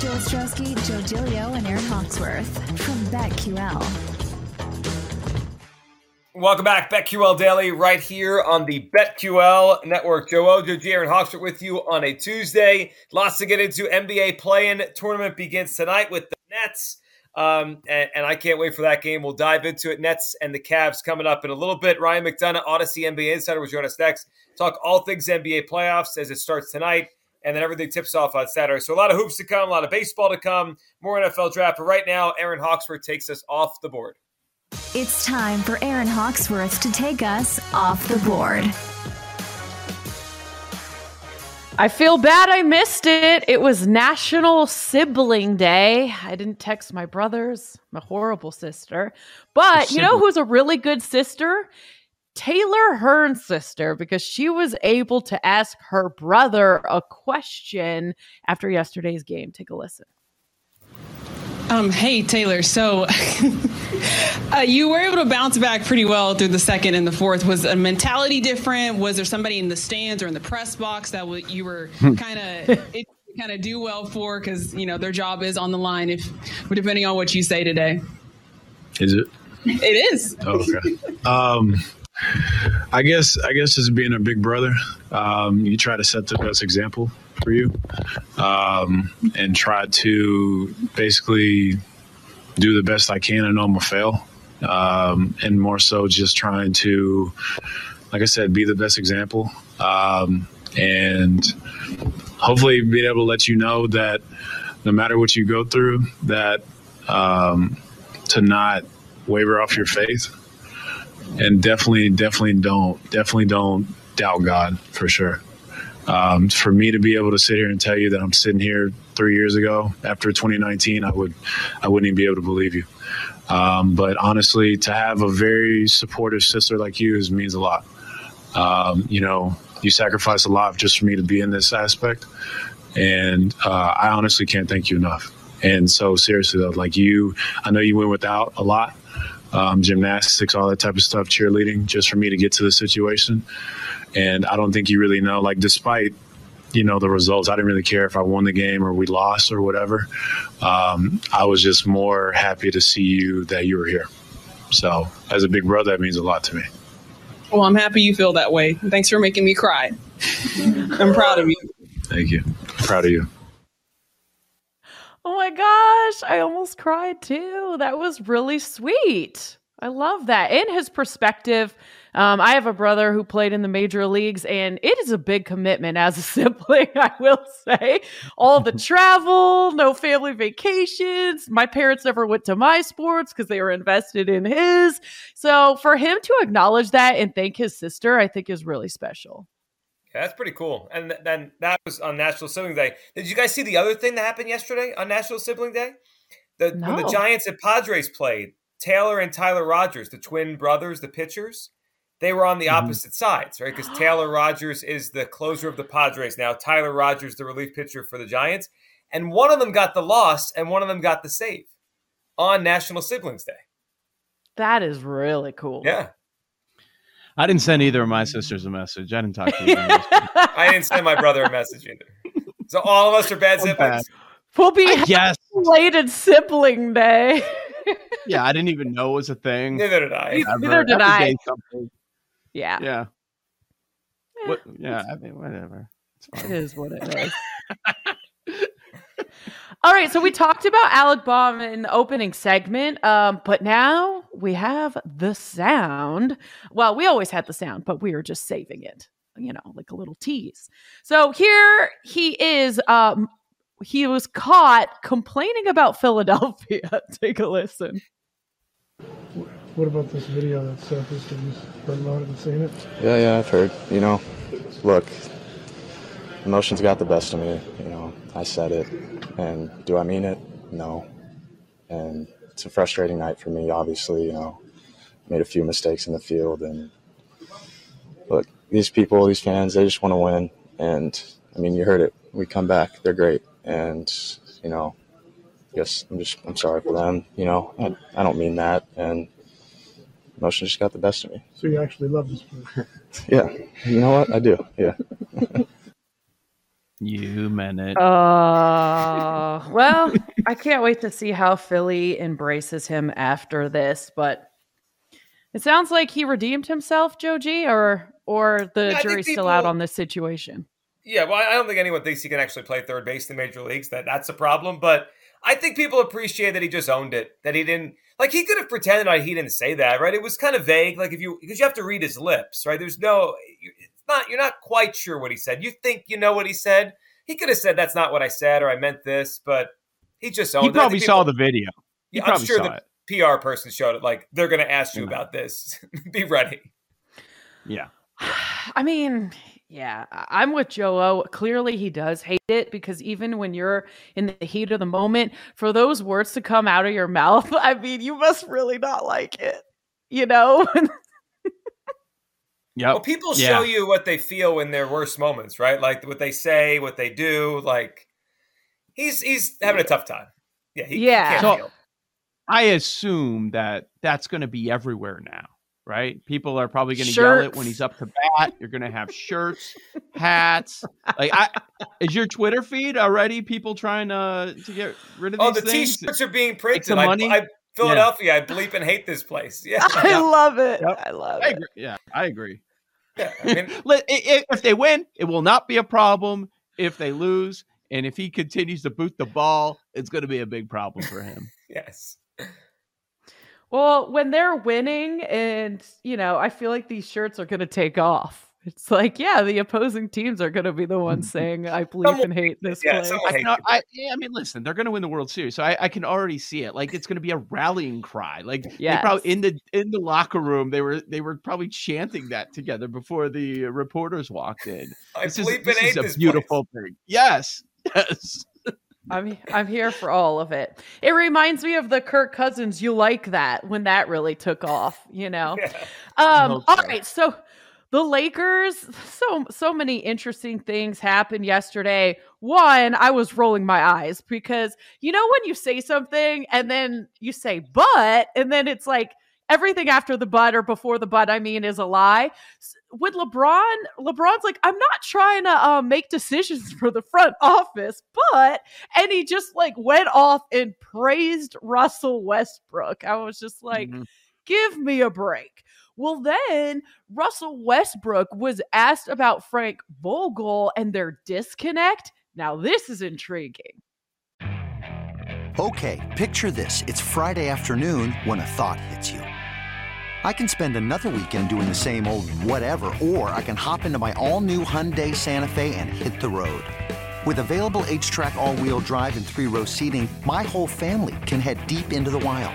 Joe Ostrowski, Joe Gilio, and Aaron Hawksworth from BetQL. Welcome back, BetQL Daily, right here on the BetQL Network. Joe O, Joe G, Aaron Hawksworth with you on a Tuesday. Lots to get into. NBA play-in tournament begins tonight with the Nets. Um, and, and, I can't wait for that game. We'll dive into it. Nets and the Cavs coming up in a little bit. Ryan McDonough, Odyssey NBA Insider, will join us next. Talk all things NBA playoffs as it starts tonight, and then everything tips off on Saturday. So a lot of hoops to come, a lot of baseball to come, more NFL draft. But right now, Aaron Hawksworth takes us off the board. It's time for Aaron Hawksworth to take us off the board. I feel bad I missed it. It was National Sibling Day. I didn't text my brothers, my horrible sister. But you know who's a really good sister? Taylor Hearn's sister, because she was able to ask her brother a question after yesterday's game. Take a listen. Um, hey Taylor, so uh, you were able to bounce back pretty well through the second and the fourth. Was a mentality different? Was there somebody in the stands or in the press box that w- you were kind of kind of do well for? Because you know their job is on the line. If depending on what you say today, is it? It is. Oh, okay. um, I guess I guess as being a big brother, um, you try to set the best example for you um, and try to basically do the best I can. I know I'm gonna fail, um, and more so just trying to, like I said, be the best example, um, and hopefully being able to let you know that no matter what you go through, that um, to not waver off your faith, and definitely, definitely don't, definitely don't doubt God for sure. Um, for me to be able to sit here and tell you that I'm sitting here three years ago after 2019, I would, I wouldn't even be able to believe you. Um, but honestly, to have a very supportive sister like you is, means a lot. Um, you know, you sacrifice a lot just for me to be in this aspect, and uh, I honestly can't thank you enough. And so, seriously though, like you, I know you went without a lot, um, gymnastics, all that type of stuff, cheerleading, just for me to get to the situation. And I don't think you really know, like, despite, you know, the results, I didn't really care if I won the game or we lost or whatever. Um, I was just more happy to see you that you were here. So, as a big brother, that means a lot to me. Well, I'm happy you feel that way. Thanks for making me cry. I'm proud of you. Thank you. I'm proud of you. Oh my gosh, I almost cried too. That was really sweet. I love that. In his perspective, um, I have a brother who played in the major leagues, and it is a big commitment as a sibling, I will say. All the travel, no family vacations. My parents never went to my sports because they were invested in his. So for him to acknowledge that and thank his sister, I think is really special. Yeah, that's pretty cool. And then that was on National Sibling Day. Did you guys see the other thing that happened yesterday on National Sibling Day? The, no. When the Giants and Padres played, Taylor and Tyler Rogers, the twin brothers, the pitchers, they were on the Mm-hmm. opposite sides, right? Because Taylor Rogers is the closer of the Padres now. Tyler Rogers, the relief pitcher for the Giants. And one of them got the loss and one of them got the save on National Siblings Day. That is really cool. Yeah. I didn't send either of my mm. sisters a message. I didn't talk to you. I didn't send my brother a message either. So all of us are bad siblings. bad. We'll be yes. related sibling day. Yeah, I didn't even know it was a thing. Neither did I. ever. Neither did Every I. day something. Yeah. Yeah. Eh, what, yeah, I mean, whatever. It is what it is. All right, so we talked about Alec Bohm in the opening segment, um, but now we have the sound. Well, we always had the sound, but we were just saving it, you know, like a little tease. So here he is. Um, he was caught complaining about Philadelphia. Take a listen. What about this video that surfaced? Have you heard about it and seen it? Yeah, yeah, I've heard. You know, look, emotions got the best of me. You know, I said it. And do I mean it? No. And it's a frustrating night for me, obviously. You know, made a few mistakes in the field. And look, these people, these fans, they just want to win. And I mean, you heard it. We come back, they're great. And, you know, yes, I'm just, I'm sorry for them. You know, I, I don't mean that. And emotion just got the best of me. So you actually love this place? Yeah. You know what? I do. Yeah. You meant it. Uh, well, I can't wait to see how Philly embraces him after this, but it sounds like he redeemed himself, Joe G, or or the Yeah, I think jury's still out on this situation. Yeah, well, I don't think anyone thinks he can actually play third base in the major leagues. That that's a problem. But I think people appreciate that he just owned it. That he didn't like he could have pretended like he didn't say that, right? It was kind of vague. Like if you because you have to read his lips, right? There's no, you- it's not. You're not quite sure what he said. You think you know what he said. He could have said that's not what I said or I meant this, but he just owned He it. I probably think saw the video. He Yeah, I'm sure saw the it. PR person showed it. Like they're going to ask you Yeah. about this. Be ready. Yeah. I mean, yeah, I- I'm with Joe O. Clearly, he does hate it because even when you're in the heat of the moment, for those words to come out of your mouth, I mean, you must really not like it, you know? Yep. Well, people Yeah. show you what they feel in their worst moments, right? Like what they say, what they do. Like he's he's having a tough time. Yeah, he, he Yeah. can't So- feel. I assume that that's going to be everywhere now, right? People are probably going to yell it when he's up to bat. You're going to have shirts, hats. Like, I is your Twitter feed already? People trying to to get rid of these. Oh, these the things? T-shirts are being Like printed. the money? I, Philadelphia, I bleep and hate this place. Yeah, I love it. Yep. I love I it. Yeah, I agree. Yeah. I mean, Let- i- i- If they win, it will not be a problem. If they lose, and if he continues to boot the ball, it's going to be a big problem for him. yes. Well, when they're winning, and you know, I feel like these shirts are going to take off. It's like, yeah, the opposing teams are going to be the ones saying, "I believe Someone and hate this yeah, place." I, hates can. I, yeah, I mean, listen, they're going to win the World Series, so I, I can already see it. Like it's going to be a rallying cry. Like they probably in the in the locker room, they were they were probably chanting that together before the reporters walked in. I This is, bleep and this is a this beautiful thing. Yes, yes. I'm I'm here for all of it. It reminds me of the Kirk Cousins "You Like That" when that really took off. You know. place. Yeah. Um, hope all so. right, so the Lakers, so so many interesting things happened yesterday. One, I was rolling my eyes because you know when you say something and then you say but, and then it's like everything after the but or before the but, I mean, is a lie. With LeBron, LeBron's like, I'm not trying to um, make decisions for the front office, but and he just like went off and praised Russell Westbrook. I was just like, Mhm. give me a break. Well, then Russell Westbrook was asked about Frank Vogel and their disconnect. Now, this is intriguing. Okay, picture this. It's Friday afternoon when a thought hits you. I can spend another weekend doing the same old whatever, or I can hop into my all new Hyundai Santa Fe and hit the road. With available HTRAC, all wheel drive, and three row seating, my whole family can head deep into the wild.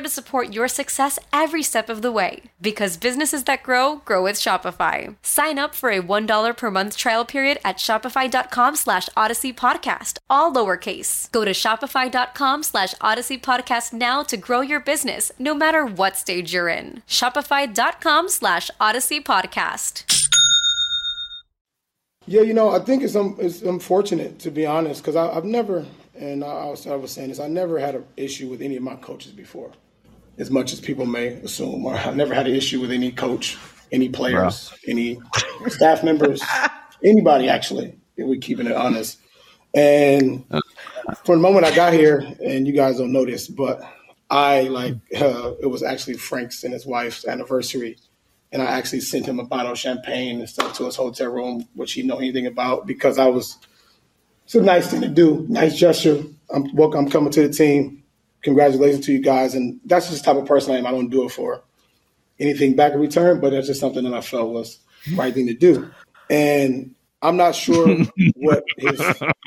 to support your success every step of the way. Because businesses that grow, grow with Shopify. Sign up for a $1 per month trial period at shopify.com slash odyssey podcast, all lowercase. Go to shopify.com slash odyssey podcast now to grow your business, no matter what stage you're in. Shopify.com slash odyssey podcast. Yeah, you know, I think it's um, it's unfortunate to be honest, because I've never, and I was, I was saying this, I never had an issue with any of my coaches before, as much as people may assume. Or I've never had an issue with any coach, any players, any staff members, anybody actually. If we keeping it honest. And from the moment I got here, and you guys don't know this, but I like uh, it was actually Frank's and his wife's anniversary, and I actually sent him a bottle of champagne and stuff to his hotel room, which he know anything about because I was. It's a nice thing to do, nice gesture. I'm welcome. I'm coming to the team. Congratulations to you guys, and that's just the type of person I am. I don't do it for anything back in return, but that's just something that I felt was the right thing to do. And I'm not sure what his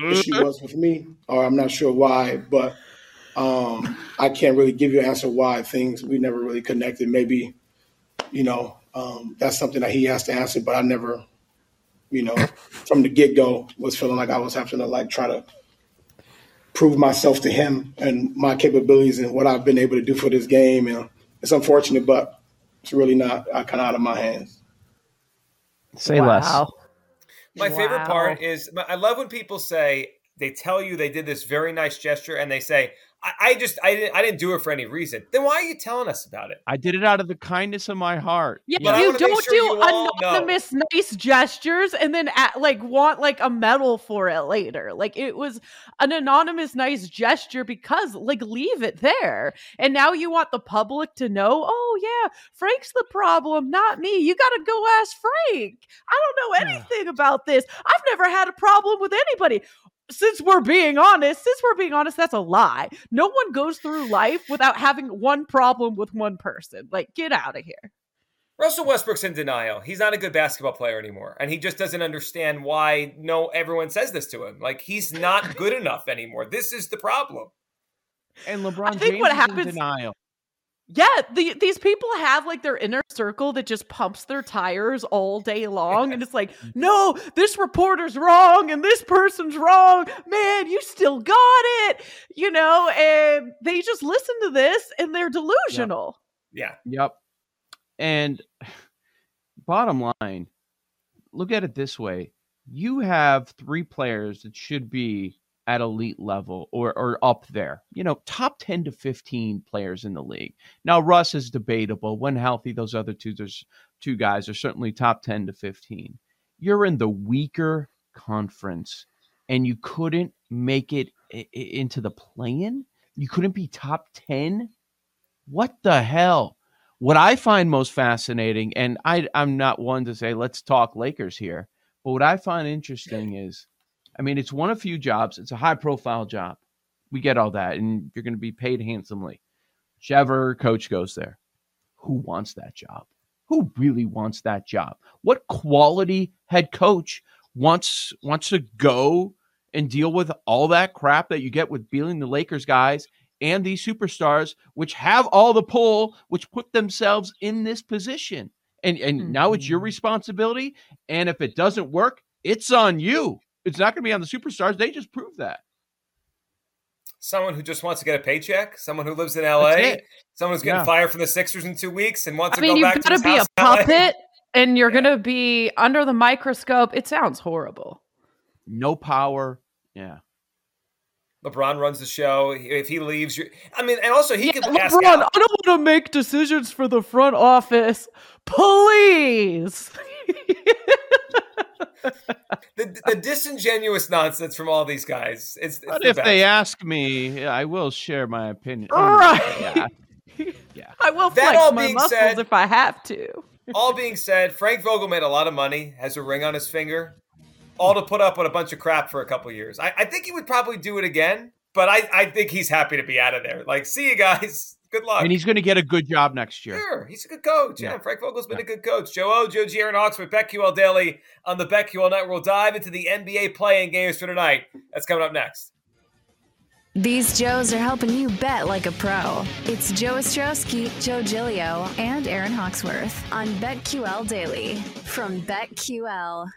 issue was with me, or I'm not sure why, but um, I can't really give you an answer why things we never really connected. Maybe, you know, um, that's something that he has to answer, but I never, you know, from the get go was feeling like I was having to like try to prove myself to him and my capabilities and what I've been able to do for this game. And it's unfortunate, but it's really not uh, kind of out of my hands. Say less. My favorite part is I love when people say they tell you they did this very nice gesture and they say, I, I just I didn't I didn't do it for any reason. Then why are you telling us about it? I did it out of the kindness of my heart. Yeah, But you don't sure do you all know. anonymous nice gestures and then at, like want like a medal for it later. Like it was an anonymous nice gesture because like leave it there. And now you want the public to know, "Oh yeah, Frank's the problem, not me. You got to go ask Frank. I don't know anything about this. I've never had a problem with anybody." Since we're being honest, since we're being honest, that's a lie. No one goes through life without having one problem with one person. Like, get out of here. Russell Westbrook's in denial. He's not a good basketball player anymore, and he just doesn't understand why no everyone says this to him. Like he's not good enough anymore. This is the problem. And LeBron I think James what is happens- in denial. Yeah, the, these people have like their inner circle that just pumps their tires all day long. And it's like, mm-hmm. no, this reporter's wrong and this person's wrong. Man, you still got it. You know, and they just listen to this and they're delusional. Yeah. Yep. And bottom line, look at it this way. You have three players that should be at elite level or, or up there, you know, top 10 to 15 players in the league. Now, Russ is debatable. When healthy, those other two, there's two guys are certainly top 10 to 15. You're in the weaker conference and you couldn't make it into the play-in? You couldn't be top 10? What the hell? What I find most fascinating, and I, I'm not one to say let's talk Lakers here, but what I find interesting is, I mean, it's one of few jobs. It's a high-profile job. We get all that, and you're going to be paid handsomely. Whichever coach goes there, who wants that job? Who really wants that job? What quality head coach wants wants to go and deal with all that crap that you get with beating the Lakers guys and these superstars, which have all the pull, which put themselves in this position. And and now it's your mm-hmm. responsibility. And if it doesn't work, it's on you. It's not going to be on the superstars. They just proved that. Someone who just wants to get a paycheck, someone who lives in LA, it. someone who's getting Yeah. fired from the Sixers in two weeks and wants I to mean, go back you've got to be a house in LA. puppet and you're going to be under the microscope. It sounds horrible. No power. Yeah. LeBron runs the show. If he leaves, you I mean, and also he Yeah, could ask LeBron, out. I don't want to make decisions for the front office. Please. the, the disingenuous nonsense from all these guys. It's, it's But the if they ask me, I will share my opinion. Right. Yeah. I will That flex all my being muscles said- if I have to. All being said, Frank Vogel made a lot of money, has a ring on his finger, all to put up with a bunch of crap for a couple years. I, I think he would probably do it again, but I, I think he's happy to be out of there. Like, see you guys. Good luck. and he's going to get a good job next year. Sure, he's a good coach. Yeah, Yeah. Frank Vogel's been a good coach. Joe O, Joe G, Aaron Hawksworth, BetQL Daily on the BetQL Network. We'll dive into the NBA play-in games for tonight. That's coming up next. These Joes are helping you bet like a pro. It's Joe Ostrowski, Joe Gilio, and Aaron Hawksworth on BetQL Daily from BetQL.